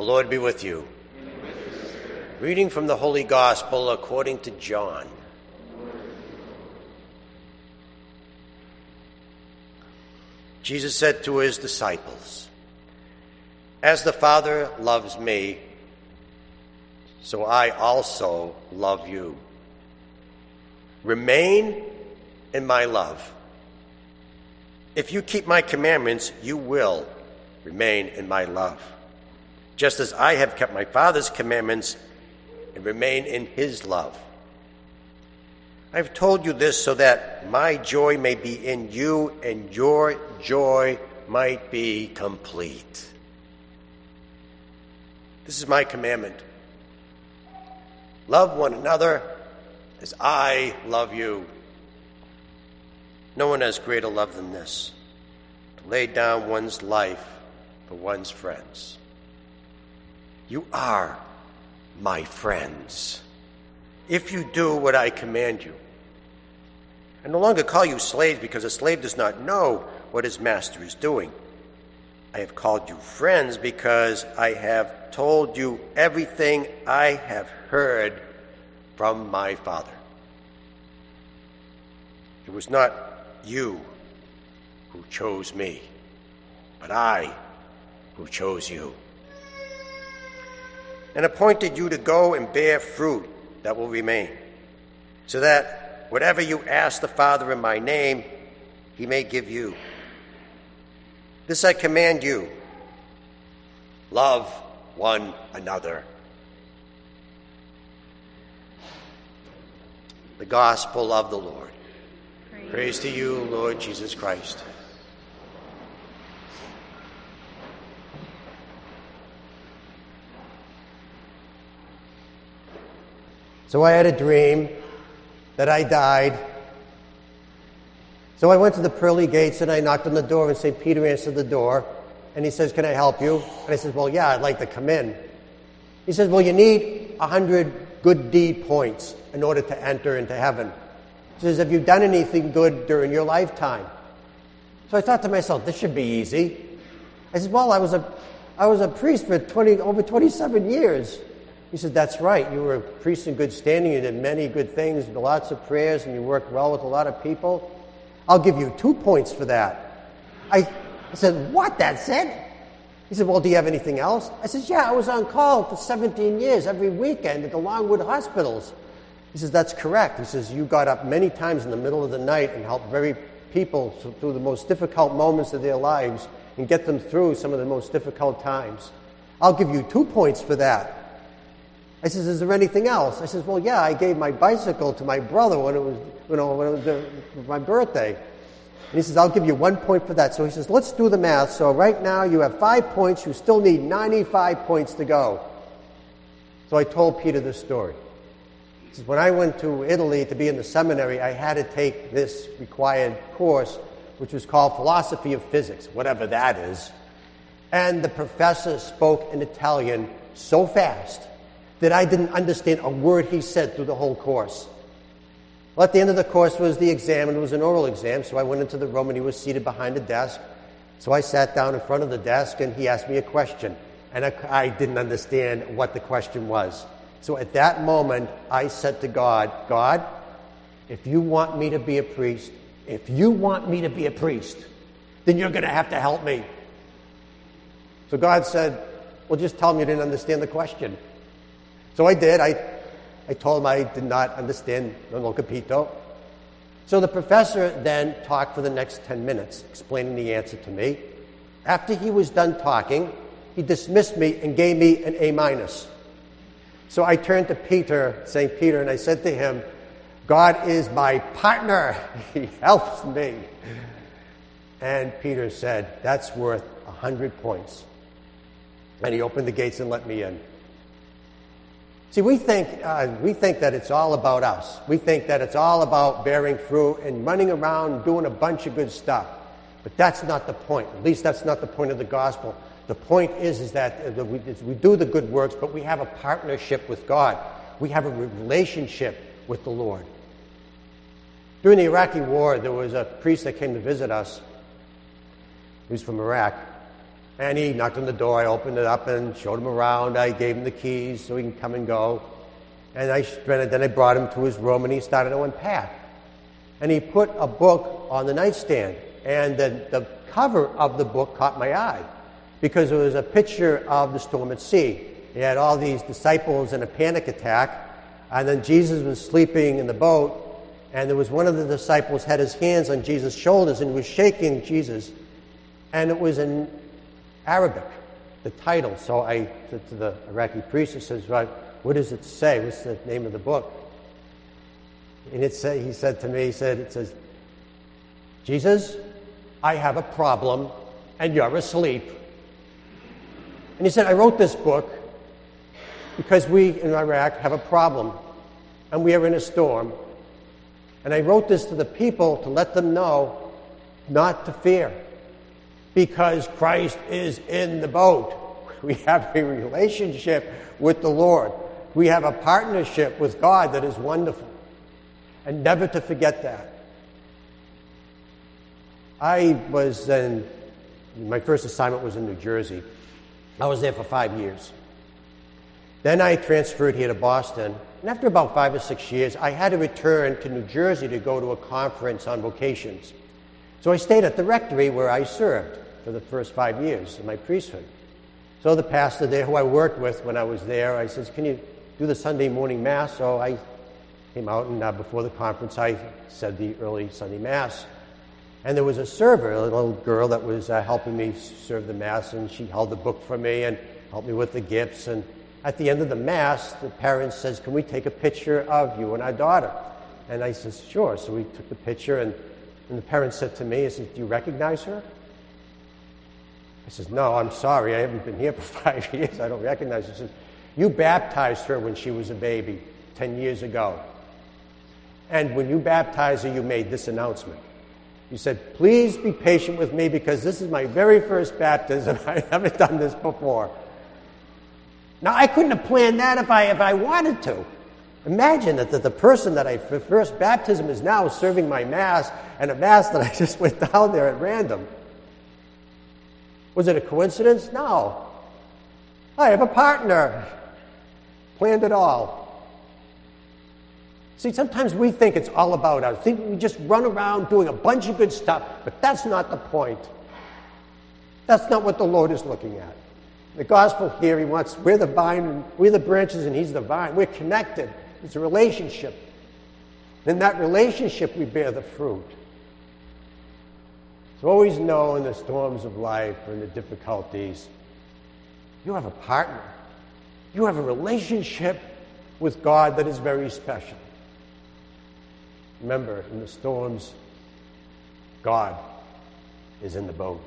The Lord be with you. Reading from the Holy Gospel according to John. Jesus said to his disciples, As the Father loves me, so I also love you. Remain in my love. If you keep my commandments, you will remain in my love, just as I have kept my Father's commandments and remain in his love. I've told you this so that my joy may be in you and your joy might be complete. This is my commandment. Love one another as I love you. No one has greater love than this to lay down one's life for one's friends. You are my friends if you do what I command you. I no longer call you slaves because a slave does not know what his master is doing. I have called you friends because I have told you everything I have heard from my Father. It was not you who chose me, but I who chose you and appointed you to go and bear fruit that will remain, so that whatever you ask the Father in my name, he may give you. This I command you love one another. The Gospel of the Lord. Praise, Praise to you, Lord Jesus Christ. So I had a dream that I died. So I went to the pearly gates and I knocked on the door, and St. Peter answered the door. And he says, Can I help you? And I said, Well, yeah, I'd like to come in. He says, Well, you need a hundred good deed points in order to enter into heaven. He says, Have you done anything good during your lifetime? So I thought to myself, This should be easy. I said, Well, I was a, I was a priest for 20, over 27 years. He said, That's right. You were a priest in good standing. You did many good things, lots of prayers, and you worked well with a lot of people. I'll give you two points for that. I, said, What? That's it? He said, Well, do you have anything else? I said, Yeah, I was on call for 17 years every weekend at the Longwood hospitals. He says, That's correct. He says, You got up many times in the middle of the night and helped very people through the most difficult moments of their lives and get them through some of the most difficult times. I'll give you two points for that. I says, is there anything else? I says, well, yeah, I gave my bicycle to my brother when it was, you know, when it was uh, my birthday. And he says, I'll give you one point for that. So he says, let's do the math. So right now you have five points. You still need 95 points to go. So I told Peter this story. He says, when I went to Italy to be in the seminary, I had to take this required course, which was called Philosophy of Physics, whatever that is. And the professor spoke in Italian so fast that I didn't understand a word he said through the whole course. Well, at the end of the course was the exam, and it was an oral exam, so I went into the room and he was seated behind the desk. So I sat down in front of the desk and he asked me a question, and I, I didn't understand what the question was. So at that moment, I said to God, God, if you want me to be a priest, if you want me to be a priest, then you're going to have to help me. So God said, Well, just tell me you didn't understand the question. So I did. I, I told him I did not understand non capito. So the professor then talked for the next 10 minutes, explaining the answer to me. After he was done talking, he dismissed me and gave me an A minus. So I turned to Peter, St. Peter, and I said to him, God is my partner. He helps me. And Peter said, That's worth a 100 points. And he opened the gates and let me in. See, we think, uh, we think that it's all about us. We think that it's all about bearing fruit and running around doing a bunch of good stuff. But that's not the point. At least that's not the point of the gospel. The point is, is that uh, we, we do the good works, but we have a partnership with God. We have a relationship with the Lord. During the Iraqi war, there was a priest that came to visit us. He was from Iraq. And he knocked on the door. I opened it up and showed him around. I gave him the keys so he can come and go. And I then I brought him to his room and he started to unpack. And he put a book on the nightstand. And the, the cover of the book caught my eye because it was a picture of the storm at sea. He had all these disciples in a panic attack, and then Jesus was sleeping in the boat, and there was one of the disciples had his hands on Jesus' shoulders and was shaking Jesus, and it was in Arabic, the title. So I said to the Iraqi priest, he says, what does it say? What's the name of the book? And it said, he said to me, he said, it says, Jesus, I have a problem and you're asleep. And he said, I wrote this book because we in Iraq have a problem and we are in a storm. And I wrote this to the people to let them know not to fear because Christ is in the boat. We have a relationship with the Lord. We have a partnership with God that is wonderful. And never to forget that. I was in, my first assignment was in New Jersey. I was there for five years. Then I transferred here to Boston. And after about five or six years, I had to return to New Jersey to go to a conference on vocations. So I stayed at the rectory where I served for the first five years of my priesthood. So the pastor there, who I worked with when I was there, I says, "Can you do the Sunday morning mass?" So I came out and uh, before the conference, I said the early Sunday mass. And there was a server, a little girl that was uh, helping me serve the mass, and she held the book for me and helped me with the gifts. And at the end of the mass, the parent says, "Can we take a picture of you and our daughter?" And I says, "Sure." So we took the picture, and, and the parent said to me, "He says, do you recognize her?" I says, No, I'm sorry. I haven't been here for five years. I don't recognize her. He says, You baptized her when she was a baby 10 years ago. And when you baptized her, you made this announcement. You said, Please be patient with me because this is my very first baptism. I haven't done this before. Now, I couldn't have planned that if I, if I wanted to. Imagine that the, the person that I first baptism is now serving my Mass and a Mass that I just went down there at random. Was it a coincidence? No. I have a partner. Planned it all. See, sometimes we think it's all about us. Think we just run around doing a bunch of good stuff, but that's not the point. That's not what the Lord is looking at. The gospel here, He wants, we're the vine, we're the branches, and He's the vine. We're connected. It's a relationship. In that relationship, we bear the fruit. So always know in the storms of life and the difficulties, you have a partner. You have a relationship with God that is very special. Remember, in the storms, God is in the boat.